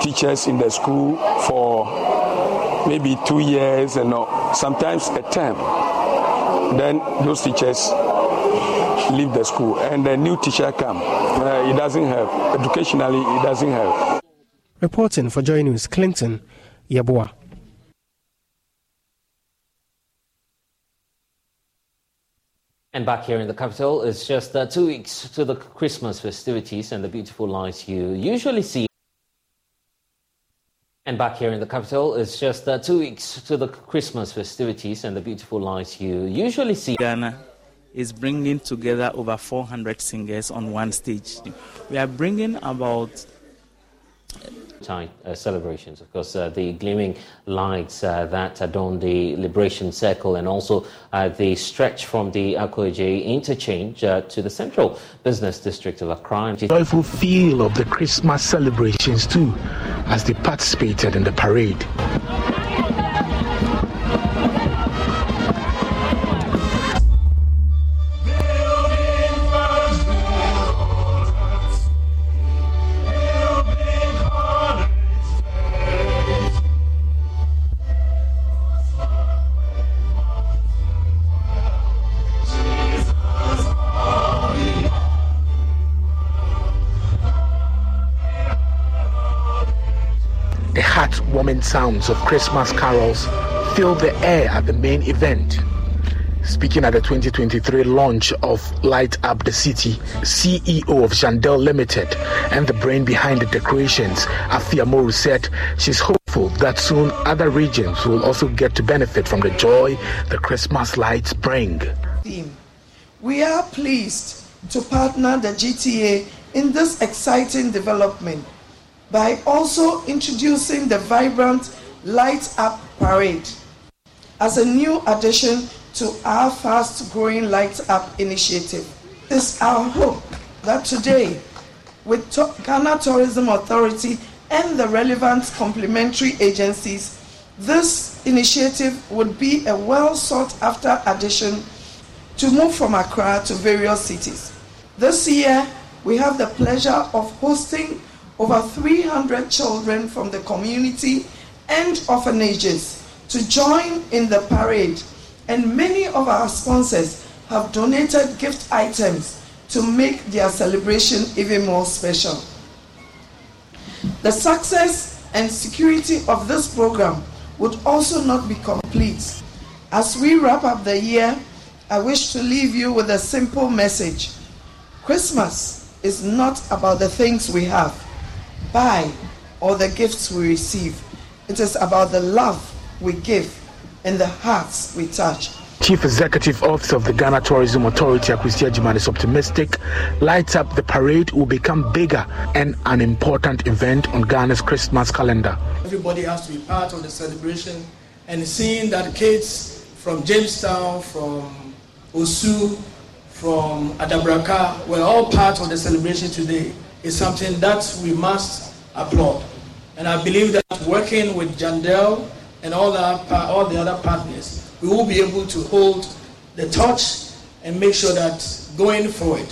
teachers in the school for maybe two years and no, sometimes a term. Then those teachers leave the school and the new teacher come. Uh, it doesn't help. Educationally, it doesn't help. Reporting for Joy News, Clinton Yabua. And back here in the capital, it's just uh, two weeks to the Christmas festivities and the beautiful lights you usually see. And back here in the capital, it's just uh, two weeks to the Christmas festivities and the beautiful lights you usually see. Ghana is bringing together over 400 singers on one stage. We are bringing about Uh, celebrations, of course, uh, the gleaming lights uh, that adorn the Liberation Circle and also uh, the stretch from the Akoje interchange uh, to the central business district of Accra. The Joyful feel of the Christmas celebrations too, as they participated in the parade. Sounds of Christmas carols filled the air at the main event. Speaking at the 2023 launch of Light Up the City, CEO of Jandel Limited and the brain behind the decorations, Afia Moru said she's hopeful that soon other regions will also get to benefit from the joy the Christmas lights bring. We are pleased to partner the GTA in this exciting development by also introducing the vibrant Light Up Parade as a new addition to our fast growing Light Up initiative. It is our hope that today, with Ghana Tourism Authority and the relevant complementary agencies, this initiative would be a well sought after addition to move from Accra to various cities. This year, we have the pleasure of hosting over 300 children from the community and orphanages to join in the parade, and many of our sponsors have donated gift items to make their celebration even more special. The success and security of this program would also not be complete. As we wrap up the year, I wish to leave you with a simple message Christmas is not about the things we have, buy or the gifts we receive. It is about the love we give and the hearts we touch. Chief Executive Officer of the Ghana Tourism Authority, Akwasi Agyeman, is optimistic. Light Up the Parade will become bigger and an important event on Ghana's Christmas calendar. Everybody has to be part of the celebration and seeing that kids from Jamestown, from Osu, from Adabraka were all part of the celebration today is something that we must applaud. And I believe that working with Jandel and all the, all the other partners, we will be able to hold the torch and make sure that going forward,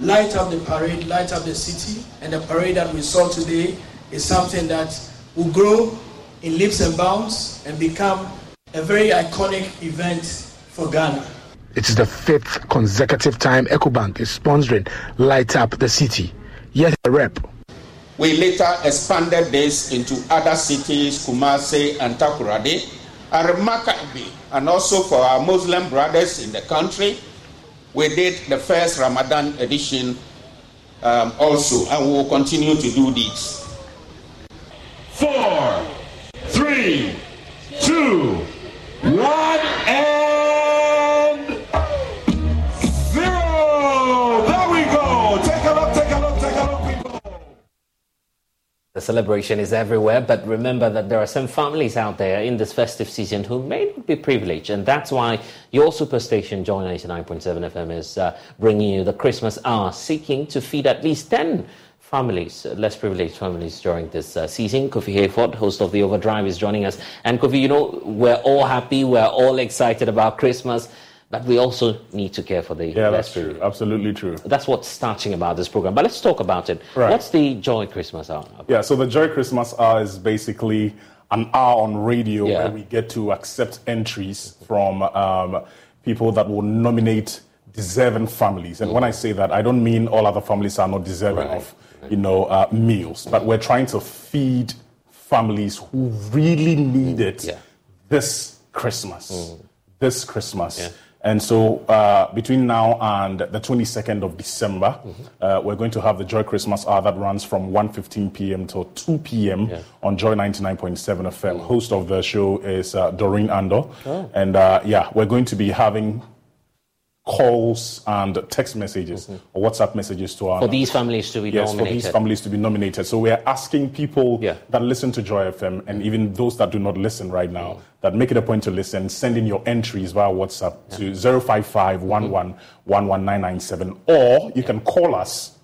light up the parade, light up the city, and the parade that we saw today is something that will grow in leaps and bounds and become a very iconic event for Ghana. It is the fifth consecutive time EcoBank is sponsoring Light Up the City. Yet a rep. We later expanded this into other cities, Kumasi and Takoradi, and remarkably, and also for our Muslim brothers in the country, we did the first Ramadan edition um, also, and we will continue to do this. Four, three, two, one, and celebration is everywhere, but remember that there are some families out there in this festive season who may not be privileged, and that's why your superstation, Joy 99.7 FM, is uh, bringing you the Christmas hour, seeking to feed at least 10 families, uh, less privileged families during this uh, season. Kofi Hayford, host of The Overdrive, is joining us. And Kofi, you know, we're all happy, we're all excited about Christmas. But we also need to care for the Yeah, that's true. Absolutely true. That's what's starting about this program. But let's talk about it. Right. What's the Joy Christmas Hour? Yeah, so the Joy Christmas Hour is basically an hour on radio Yeah. where we get to accept entries from um, people that will nominate deserving families. And when I say that, I don't mean all other families are not deserving of, you know, uh, meals, but we're trying to feed families who really need it this Christmas. This Christmas. And so, uh, between now and the 22nd of December, uh, we're going to have the Joy Christmas Hour that runs from 1.15 p.m. till 2 p.m. on Joy 99.7 FM. Host of the show is uh, Doreen Andoh. Oh. And uh, yeah, we're going to be having calls and text messages or WhatsApp messages to our For these families to be yes, for nominated. these families to be nominated. So we are asking people that listen to Joy FM and even those that do not listen right now that make it a point to listen, send in your entries via WhatsApp to 055 111 or you can call us.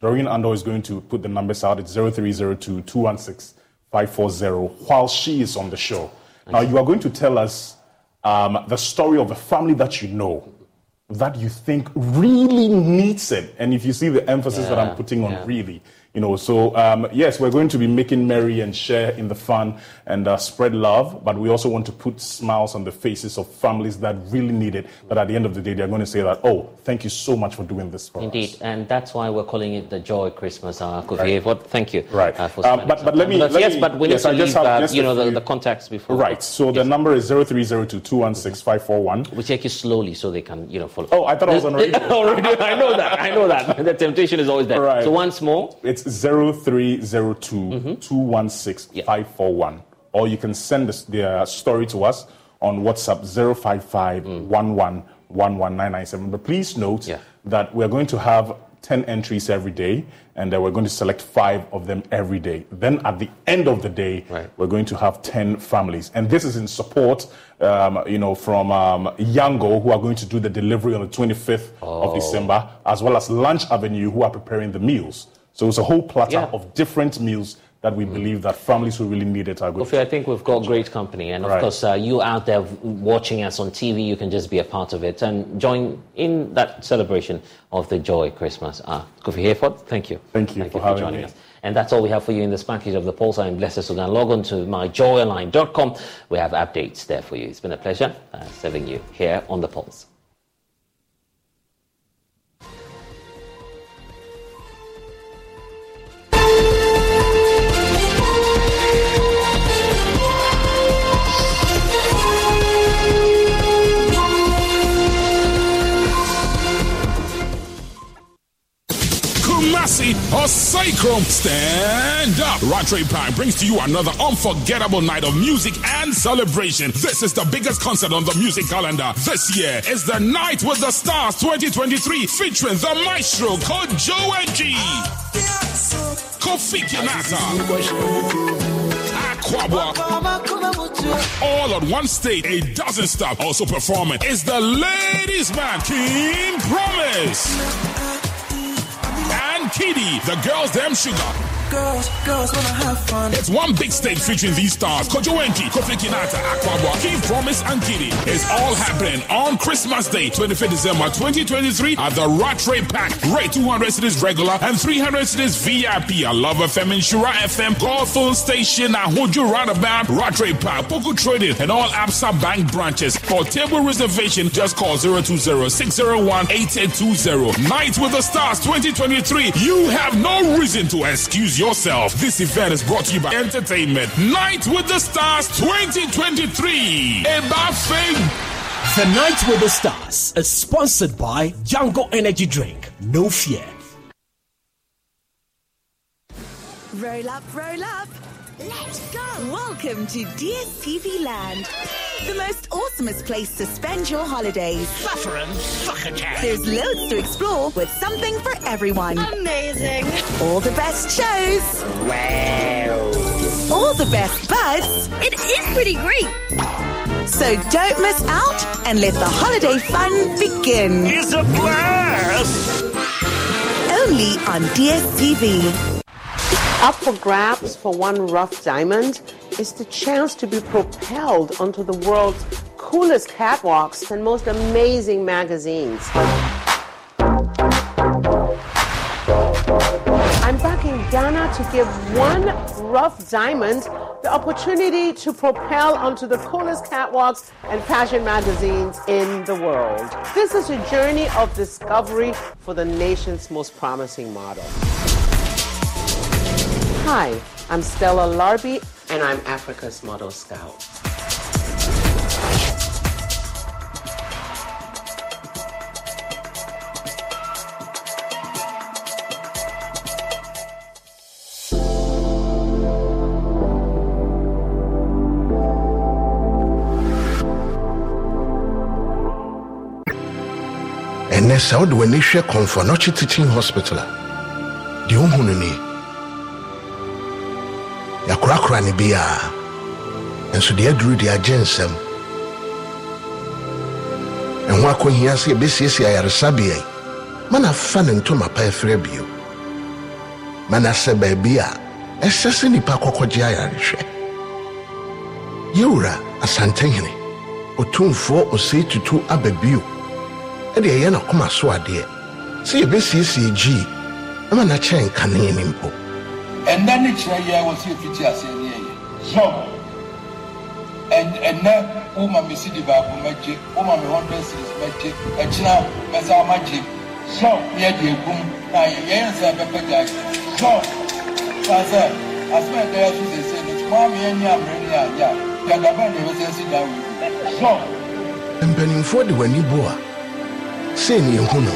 Doreen Andoh is going to put the numbers out. It's 0302 216 540 while she is on the show. Now, you are going to tell us um, the story of a family that you know that you think really needs it. And if you see the emphasis that I'm putting on yeah. really, you know, so um, yes, we're going to be making merry and share in the fun and uh, spread love, but we also want to put smiles on the faces of families that really need it. But at the end of the day, they're going to say that, oh, thank you so much for doing this for us. Indeed, and that's why we're calling it the Joy Christmas. Kofi Right. Hayford, thank you. Right. Uh, for spending but, but let me, let yes, me- but we yes, need to leave, have uh, you know, the, the contacts before. Right. So the number is 0302 216 541. We take it slowly so they can, you know, follow. Oh, I thought I was on radio. Already, I know that. I know that. The temptation is always there. Right. So once more, It's 0302 216 541. Or you can send us their story to us on WhatsApp 055 1111997. But please note that we're going to have 10 entries every day and uh, we're going to select five of them every day. Then at the end of the day, we're going to have 10 families. And this is in support, um, you know, from um, Yango, who are going to do the delivery on the 25th of Oh. December, as well as Lunch Avenue, who are preparing the meals. So it's a whole platter Yeah. of different meals that we believe that families who really need it are going Kofi, I think we've got great company. And of Right. course, uh, you out there watching us on TV, you can just be a part of it and join in that celebration of the Joy Christmas. Ah, Kofi Hayford, thank you. Thank you Thank for you for having joining me. us. And that's all we have for you in this package of the Pulse. I'm Blessed Sugan. Log on to myjoyonline.com. We have updates there for you. It's been a pleasure uh, serving you here on the Pulse. Kumasi, Os Cyclone, stand up. Rattray Park brings to you another unforgettable night of music and celebration. This is the biggest concert on the music calendar this year. It's the Night with the Stars 2023 featuring the maestro Joe G. Kofi Kinata. All on one stage, a dozen stop. Also performing is the ladies man, King Promise. Kitty, the girls them sugar. It's one big stage featuring these stars: Kojo Wenki, Kofi Kinata, Akwaboah, King Promise, and Kitty. It's all happening on Christmas Day, 25th December 2023 at the Rattray Park. Rate 200 cedis regular and 300 cedis VIP. I love FM Insura FM, Gotham Station, Ahodwo Roundabout, Rattray Park, Poco Trading, and all ABSA Bank branches. For table reservation, just call 020-601-8820. Night with the Stars 2023. You have no reason to excuse yourself. This event is brought to you by Entertainment. Night with the Stars 2023. The Night with the Stars is sponsored by Django Energy Drink. No fear. Roll up, roll up. Let's go. Welcome to DSTV Land, the most awesomest place to spend your holidays. Suffering succotash. There's loads to explore with something for everyone. Amazing. All the best shows. Wow. All the best buds. It is pretty great. So don't miss out and let the holiday fun begin. It's a blast. Only on DSTV. Up for grabs for one rough diamond is the chance to be propelled onto the world's coolest catwalks and most amazing magazines. To give one rough diamond the opportunity to propel onto the coolest catwalks and fashion magazines in the world. This is a journey of discovery for the nation's most promising model. Hi, I'm Stella Larby, and I'm Africa's Model Scout. Sɛ wode w'ani hwɛ kɔmfɔnɔkye teaching hospital a deɛ wohu no nie. Yɛakorakora ne biaa nso deɛ aduru deɛ agye nsɛm. Ɛho akɔhia sɛ yɛbɛsiesie ayaresabea ma na ne ntoma pa ɛfrɛ bio. Ma na sɛ baabi a ɛsɛ sɛ nnipa kɔkɔgye ayarehwɛ. Yɛwura asantehene ɔtumfoɔ ɔsɛe tutu aba bio ɛde ɛyɛ n'akoma so adeɛ. Sɛ yɛbɛsiesie gyii ɛma nakyɛn kanee ne mpo. Ɛnɛ ne kyerɛ yɛ wɔ sɛ yɛfiti aseɛ ne yɛyɛ so ɛnɛ woma me sidi baako mɛgye woma me hundred series mɛgye ɛkyena mɛsa magye ne yɛde egum na yɛyɛ nsa bɛpɛ gyae so sa sɛ asoma ɛda yɛ so sɛsɛ no tuma me yɛnyɛ ammerɛ ne ayɛ a yɛdaba ne yɛbɛsɛ si da wɔ so mpanimfoɔ de w'ani bo a sei ne yɛhu no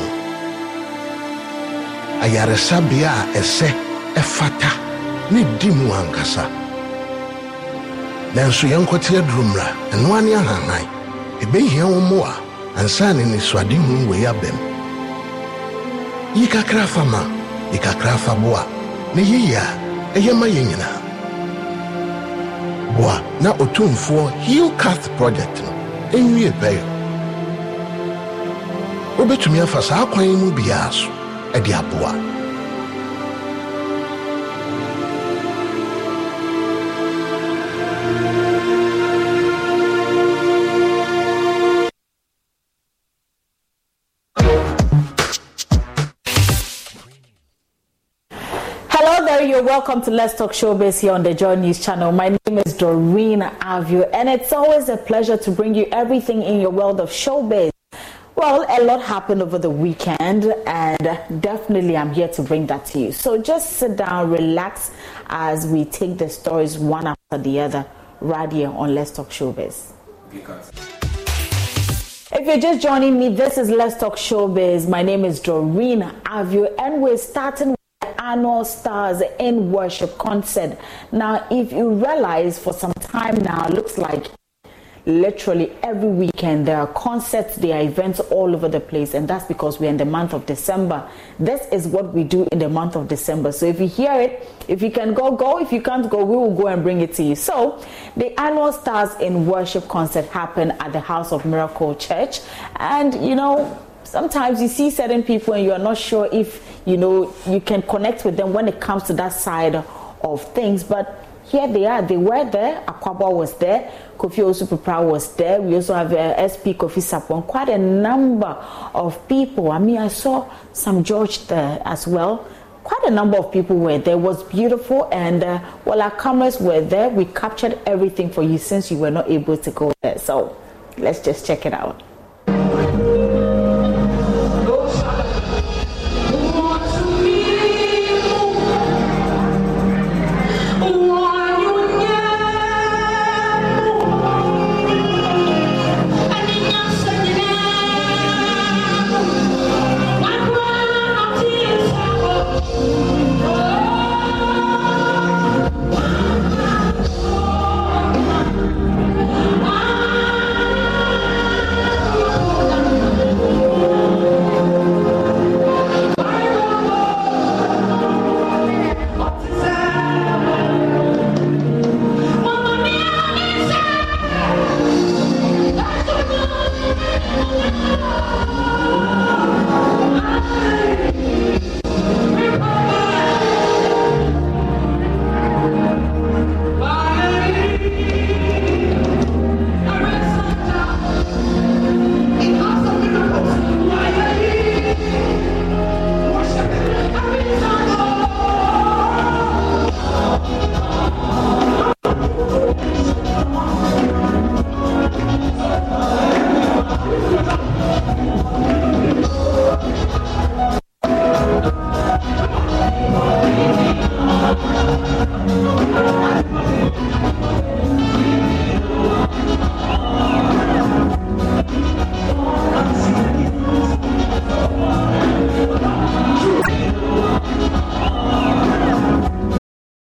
ayaresabea a ɛsɛ ɛfata ne di mu ankasa nanso yɛnkɔte aduro mmara ɛnoa ne ahanhan ɛbɛhia wo mmoa ansa ne nisuadehu wei abɛm yi kakra fa ma yi kakra fa boa na yiyi a ɛyɛ ma yɛ nyinaa boa na otumfoɔ heal cath project. No ɛnwie pɛyɛ wobɛtumi afa saa kwan mu biara so ɛde aboa Hello there, you're welcome to Let's Talk Showbiz here on the Joy News channel. My name is Doreen Avio, and it's always a pleasure to bring you everything in your world of showbiz. Well, a lot happened over the weekend, and definitely I'm here to bring that to you. So just sit down, relax as we take the stories one after the other right here on Let's Talk Showbiz. If you're just joining me, this is Let's Talk Showbiz. My name is Doreen Avio, and we're starting with annual Stars in Worship concert. Now, if you realize for some time now, looks like literally every weekend. There are concerts there are events all over the place and that's because we're in the month of december. This is what we do in the month of december. So if you hear it if you can go go. If you can't go we will go and bring it to you. So the annual stars in worship concert happened at the house of miracle church. And you know sometimes you see certain people and you're not sure if you know you can connect with them when it comes to that side of things. But here they are. They were there. Akwaboah was there. Kofi Owusu Peprah was there. We also have uh, SP Kofi Sarpong. Quite a number of people. I mean, I saw some George there as well. Quite a number of people were there. It was beautiful, and uh, while our cameras were there, we captured everything for you since you were not able to go there. So let's just check it out.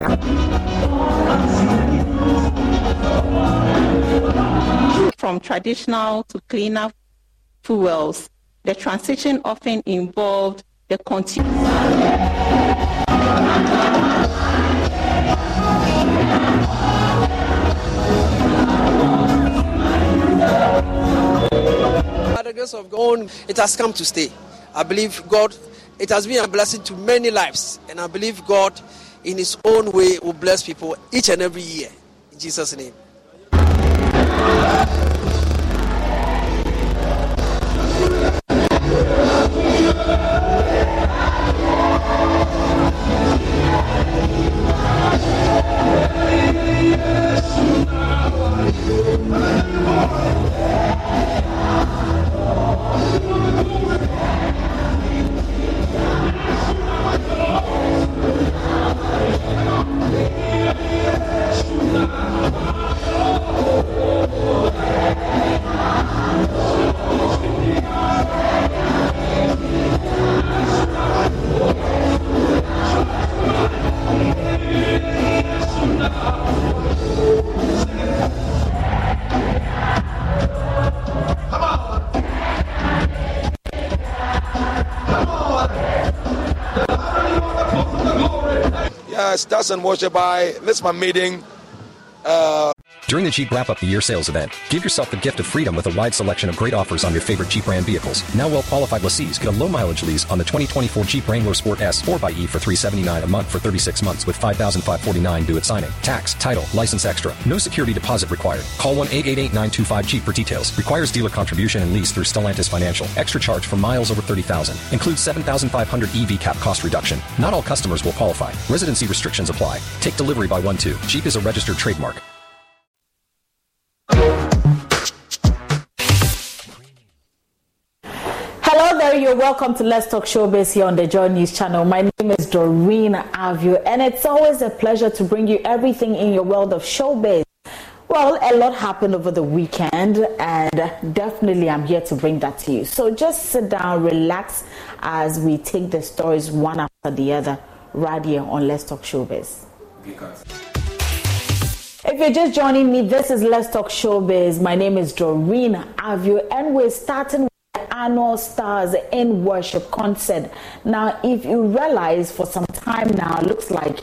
From traditional to cleaner fuels, the transition often involved the continuous. The grace of God, it has come to stay. I believe God, it has been a blessing to many lives, and I believe God, in his own way will bless people each and every year. In Jesus' name. And Worship by my meeting. During the Jeep Wrap Up the Year sales event, give yourself the gift of freedom with a wide selection of great offers on your favorite Jeep brand vehicles. Now well qualified lessees get a low mileage lease on the 2024 Jeep Wrangler Sport S 4xE for 379 a month for 36 months with 5,549 due at signing. Tax, title, license extra. No security deposit required. Call 1 888 925 Jeep for details. Requires dealer contribution and lease through Stellantis Financial. Extra charge for miles over 30,000. Includes 7,500 EV cap cost reduction. Not all customers will qualify. Residency restrictions apply. Take delivery by 1 2. Jeep is a registered trademark. You're welcome to Let's Talk Showbiz here on the Joy News channel. My name is Doreen Avio, and it's always a pleasure to bring you everything in your world of showbiz. Well, a lot happened over the weekend, and definitely I'm here to bring that to you. So just sit down, relax as we take the stories one after the other right here on Let's Talk Showbiz. If you're just joining me, this is Let's Talk Showbiz. My name is Doreen Avio, and we're starting annual Stars in Worship concert. Now, if you realize for some time now, looks like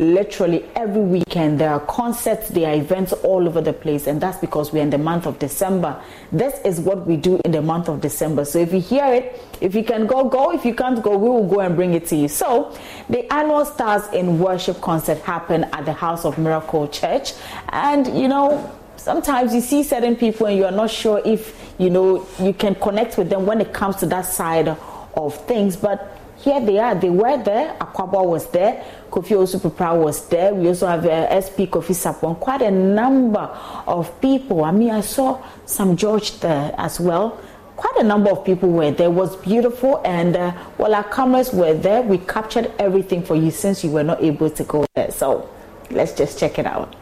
literally every weekend there are concerts there are events all over the place and that's because we're in the month of december. This is what we do in the month of december. So if you hear it if you can go go. If you can't go we will go and bring it to you. So the annual stars in worship concert happened at the house of miracle church. And you know sometimes you see certain people and you're not sure if you know you can connect with them when it comes to that side of things but here they are. They were there. Akwaboah was there. Kofi Owusu Peprah was there. We also have uh, SP Kofi Sarpong. Quite a number of people. I mean, I saw some George there as well. Quite a number of people were there. It was beautiful, and uh, while our cameras were there, we captured everything for you since you were not able to go there. So let's just check it out.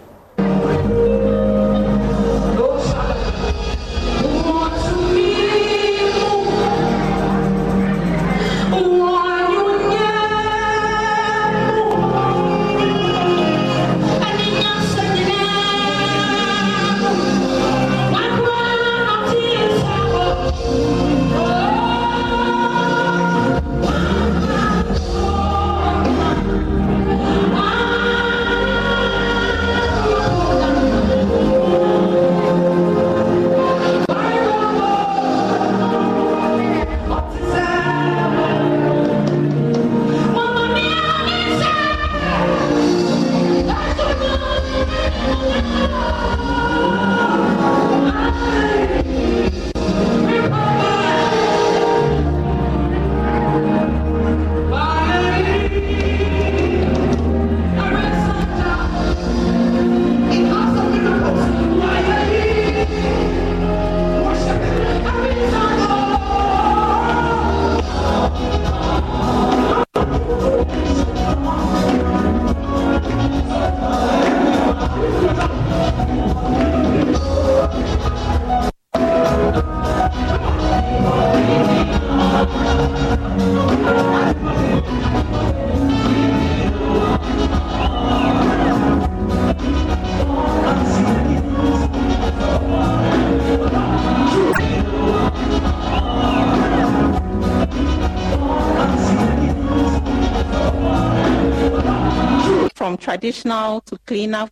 Traditional to cleaner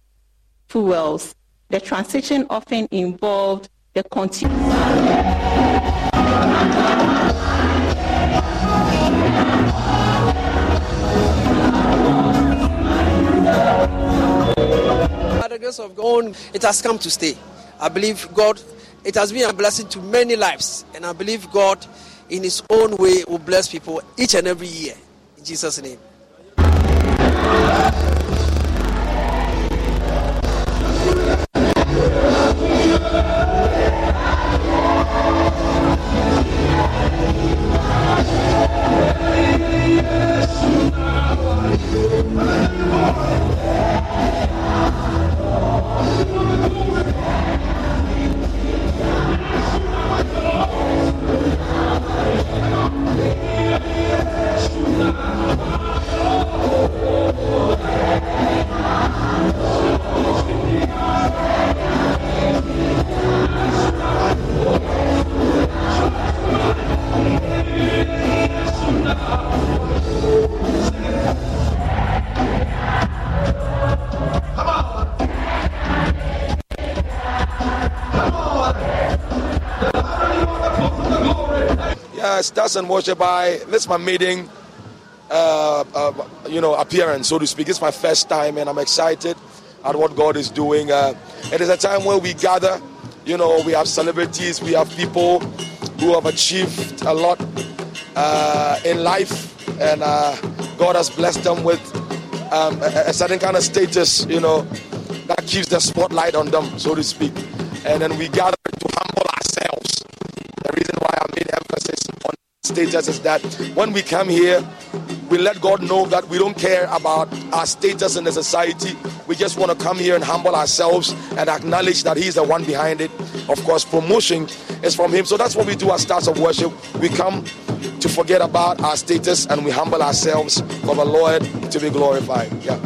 fuels. The transition often involved the continuous. By the grace of God, it has come to stay. I believe God, it has been a blessing to many lives, and I believe God, in His own way, will bless people each and every year. In Jesus' name. Let's go! Stars and Worship. I this is my meeting, uh, uh, you know, appearance, so to speak. It's my first time, and I'm excited at what God is doing. Uh, it is a time where we gather. You know, we have celebrities, we have people who have achieved a lot uh, in life, and uh, God has blessed them with um, a, a certain kind of status. You know, that keeps the spotlight on them, so to speak. And then we gather to humble ourselves. The reason why I made emphasis on status is that when we come here, we let God know that we don't care about our status in the society. We just want to come here and humble ourselves and acknowledge that He's the one behind it. Of course, promotion is from Him. So that's what we do as stars of worship. We come to forget about our status and we humble ourselves for the Lord to be glorified. Yeah.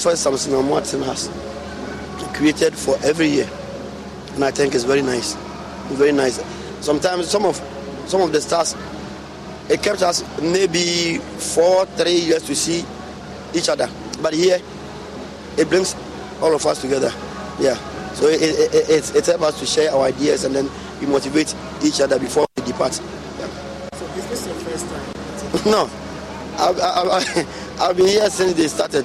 Prophet Samson and Martin has created for every year, and I think it's very nice, very nice. Sometimes some of some of the stars, it kept us maybe four, three years to see each other, but here it brings all of us together. Yeah, so it, it, it, it, it helps us to share our ideas and then we motivate each other before we depart. So is this your first time? No, I've, I've, I've been here since they started,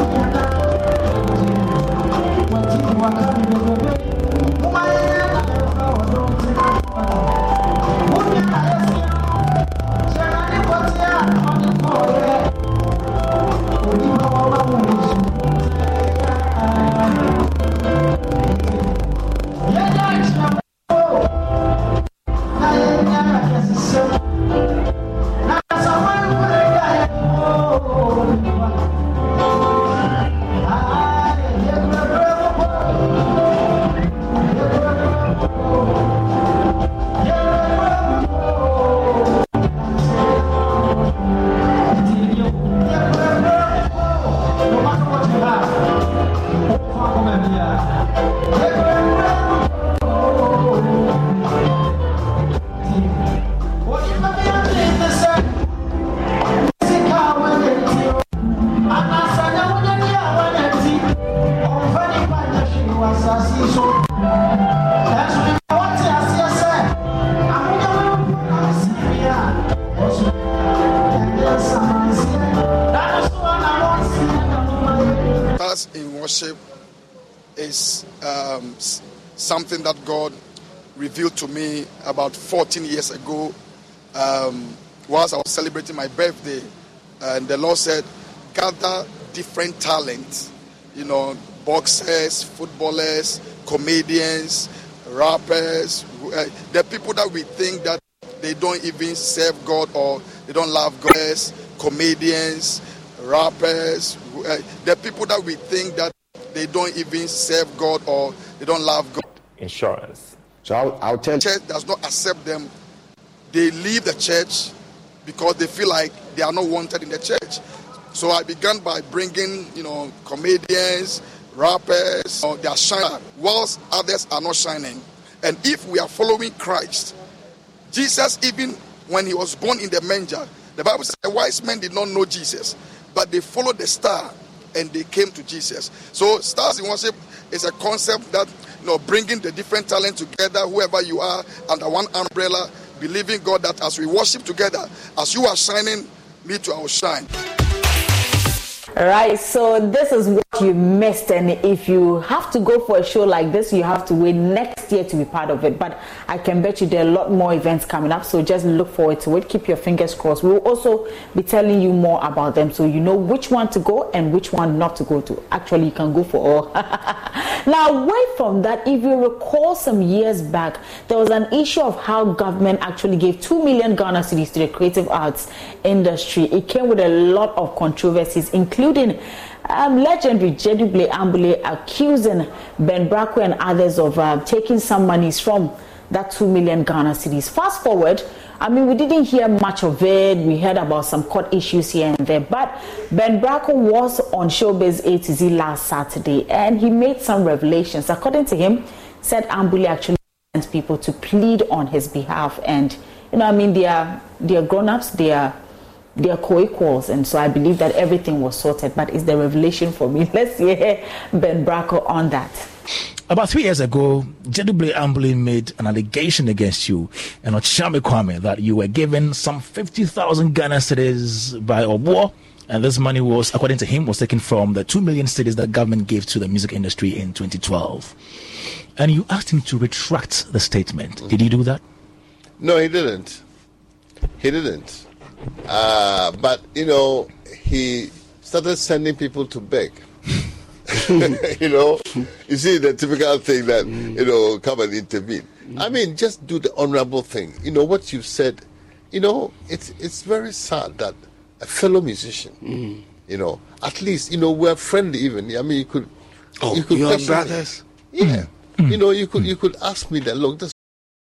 Revealed to me about 14 years ago um, whilst I was celebrating my birthday. And the Lord said, gather different talents, you know, boxers, footballers, comedians, rappers, uh, the people that we think that they don't even serve God or they don't love God, comedians, rappers, uh, the people that we think that they don't even serve God or they don't love God. Insurance. So I'll, I'll tell church does not accept them. They leave the church because they feel like they are not wanted in the church. So I began by bringing, you know, comedians, rappers, you know, they are shining, whilst others are not shining. And if we are following Christ, Jesus, even when he was born in the manger, the Bible says the wise men did not know Jesus, but they followed the star and they came to Jesus. So, stars in worship is a concept that you know bringing the different talents together, whoever you are, under one umbrella, believing God that as we worship together, as you are shining, me too, I will shine. All right, so this is you missed, and if you have to go for a show like this, you have to wait next year to be part of it. But I can bet you there are a lot more events coming up, so just look forward to it. Keep your fingers crossed. We'll also be telling you more about them, so you know which one to go and which one not to go to. Actually, you can go for all. now, away from that, if you recall, some years back there was an issue of how government actually gave two million Ghana cedis to the creative arts industry. It came with a lot of controversies, including um, legendary Gyedu-Blay Ambolley accusing Ben Brako and others of uh, taking some monies from that 2 million Ghana cedis. Fast forward, I mean, we didn't hear much of it. We heard about some court issues here and there. But Ben Brako was on Showbiz A to Z last Saturday and he made some revelations. According to him, said Ambule actually sent people to plead on his behalf. And, you know, I mean, they are, they are grown ups, they are they are co-equals and so i believe that everything was sorted but it's the revelation for me let's hear ben brako on that about three years ago, Gyedu-Blay Ambolley made an allegation against you and Okyeame Kwame that you were given some 50,000 Ghana cedis by Obour, and this money was, according to him, was taken from the 2 million cedis that government gave to the music industry in 2012. And you asked him to retract the statement. Did he do that? No, he didn't. He didn't. Uh, but, you know, he started sending people to beg. you know, you see the typical thing that, you know, come and intervene. I mean, just do the honorable thing. You know, what you've said, you know, it's, it's very sad that a fellow musician, you know, at least, you know, we're friendly even. I mean, you could. Oh, you could you are me. brothers? Yeah. You know, you could you could ask me that. Look, this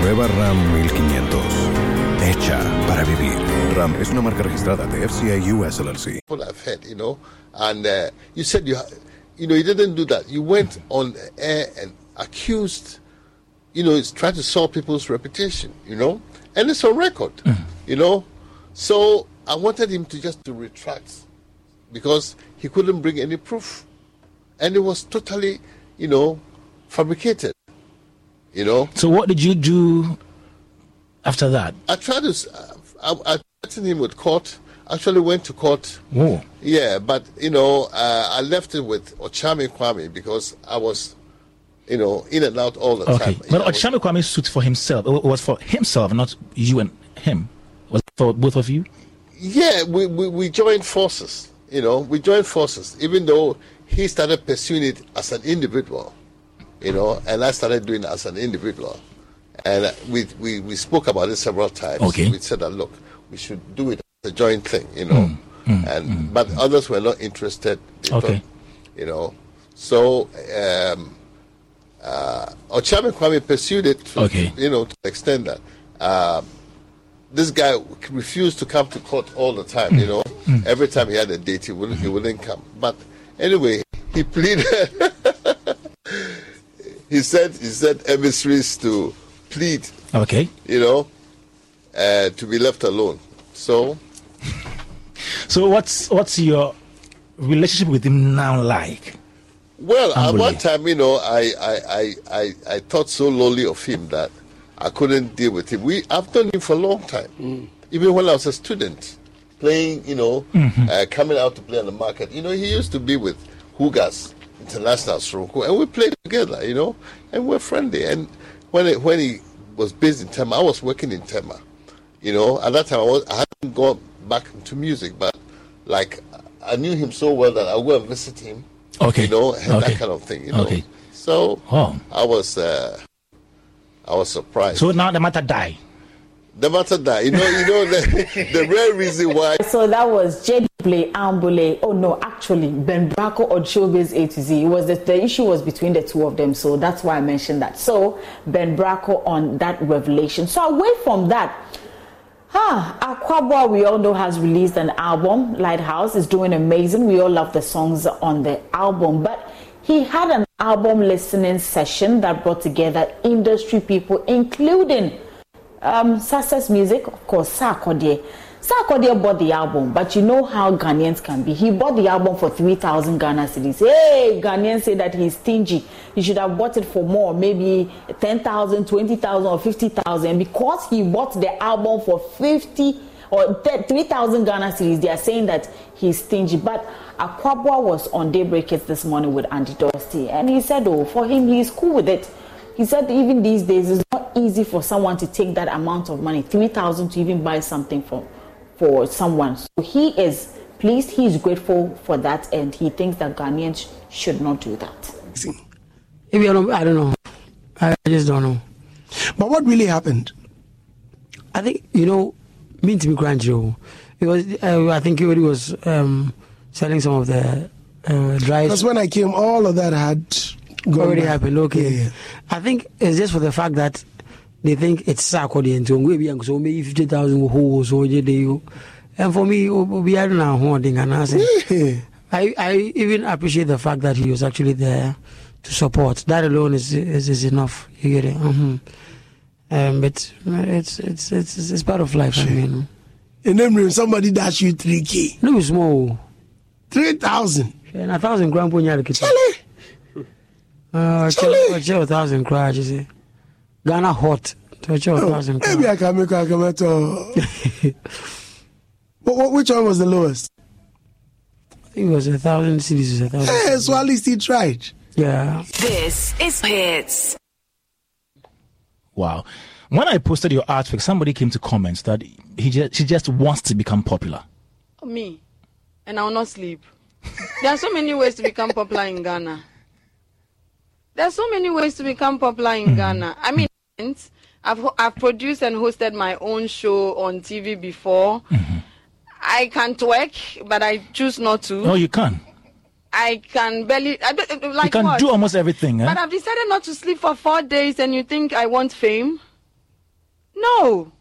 Nueva RAM 1500. Hecha para vivir. RAM es una marca registrada de FCA US LLC. people I've heard, you know, and uh, you said you, you know, you didn't do that. You went on air and accused, you know, it's trying to solve people's reputation, you know, and it's on record, you know. So I wanted him to just to retract because he couldn't bring any proof, and it was totally, you know, fabricated, you know. So, what did you do after that? I tried to, uh, I, I threatened him with court. Actually went to court. Whoa. Yeah, but you know, uh, I left it with Okyeame Kwame because I was, you know, in and out all the Okay, time. but Okyeame Kwame suit for himself. It was for himself, not you and him. Was for both of you? Yeah, we, we, we joined forces. You know, we joined forces, even though he started pursuing it as an individual, you know, and I started doing it as an individual. And we, we, we spoke about it several times. Okay. We said that, look, we should do it as a joint thing, you know. and But others were not interested. Okay. thought, you know, so um, uh, Okyeame Kwame pursued it, to, Okay. you know, to extend that uh, this guy refused to come to court all the time. You know, every time he had a date, he wouldn't he wouldn't come. But anyway, he pleaded. he said he said emissaries to plead. Okay. You know, uh, to be left alone. So So what's what's your relationship with him now like? Well, at one time, you know, I, I, I, I, I thought so lowly of him that I couldn't deal with him. We, I've known him for a long time, even when I was a student, playing, you know, uh, coming out to play on the market. You know, he used to be with Hugas International Sroko, and we played together, you know, and we're friendly. And when it, when he was based in Tema, I was working in Tema. You know, at that time I, was, I hadn't gone back into music, but like I knew him so well that I would go and visit him. Okay. You know, and Okay. that kind of thing. You know. Okay. So Oh. I was uh, I was surprised. So now the matter die. The matter that you know, you know the, the real reason why So that was Gyedu-Blay Ambolley. Oh no, actually Ben Brako on Showbiz A to Z. It was the, the issue was between the two of them, so that's why I mentioned that. So Ben Brako on that revelation. So away from that, Ah, Akwaboah, we all know, has released an album. Lighthouse is doing amazing. We all love the songs on the album. But he had an album listening session that brought together industry people, including um, Success Music, of course, Sarkodie. Sarkodie bought the album, but you know how Ghanaians can be. He bought the album for 3,000 Ghana cedis. Hey, Ghanaians say that he's stingy. He should have bought it for more, maybe 10,000, 20,000, or 50,000. Because he bought the album for 50 or 3,000 Ghana cedis, they are saying that he's stingy. But Akwaboah was on Daybreakers this morning with Andy Dosty, and he said, oh, for him, he's cool with it. He said even these days not easy for someone to take that amount of money, three thousand, to even buy something for for someone. So he is pleased, he is grateful for that, and he thinks that Ghanaians should not do that. Maybe I don't, I don't know. I just don't know. But what really happened? I think you know, me to me Granjo, because uh, I think he was um, selling some of the uh, dry. Because when I came, all of that had gone already by. happened. Okay, Yeah, yeah. I think it's just for the fact that they think it's Sarkodie and so maybe so maybe fifty thousand who so they you. And for me, we are now holding and I I I even appreciate the fact that he was actually there to support. That alone is is, is enough. You get it. hmm Um, but it's it's it's it's part of life. I mean, In them somebody dash you three k. no be small. Three thousand. And a thousand grand punya the kitchen. Uh, chill a thousand cry, you see. Ghana hot. To chill a thousand cry. Maybe I can make a comment. uh, What, what, which one was the lowest? I think it was a thousand cedis. A thousand. Hey, so at least he tried. Yeah. This is Hits. Wow. When I posted your artwork, somebody came to comment that he just, she just wants to become popular. Me. And I will not sleep. there are so many ways to become popular in Ghana. There are so many ways to become popular in Ghana. I mean, I've, I've produced and hosted my own show on TV before. I can twerk, but I choose not to. No, you can. I can barely. I like you can what? do almost everything. Eh? But I've decided not to sleep for four days, and you think I want fame? No.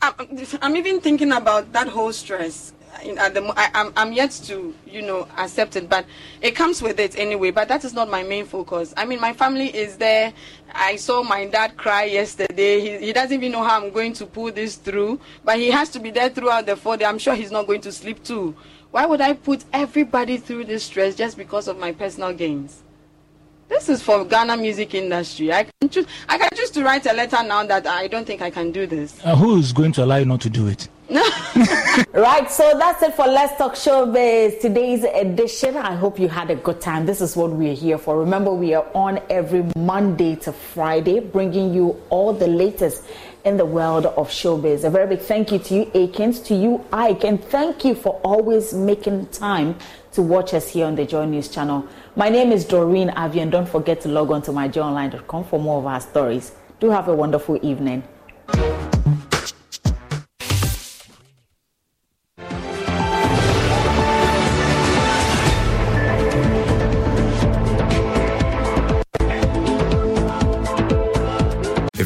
I'm, I'm even thinking about that whole stress. At the, I, I'm, I'm yet to, you know, accept it, but it comes with it anyway. But that is not my main focus. I mean, my family is there. I saw my dad cry yesterday. He, he doesn't even know how I'm going to pull this through, but he has to be there throughout the four days. I'm sure he's not going to sleep too. Why would I put everybody through this stress just because of my personal gains? This is for Ghana music industry. I can choose. I can choose to write a letter now that I don't think I can do this. Uh, who is going to allow you not to do it? right, so that's it for Let's Talk Showbiz today's edition. I hope you had a good time. This is what we're here for. Remember, we are on every Monday to Friday, bringing you all the latest in the world of showbiz. A very big thank you to you, Akins, to you, Ike, and thank you for always making time to watch us here on the Joy News channel. My name is Doreen Andoh. Don't forget to log on to myjoyonline.com for more of our stories. Do have a wonderful evening.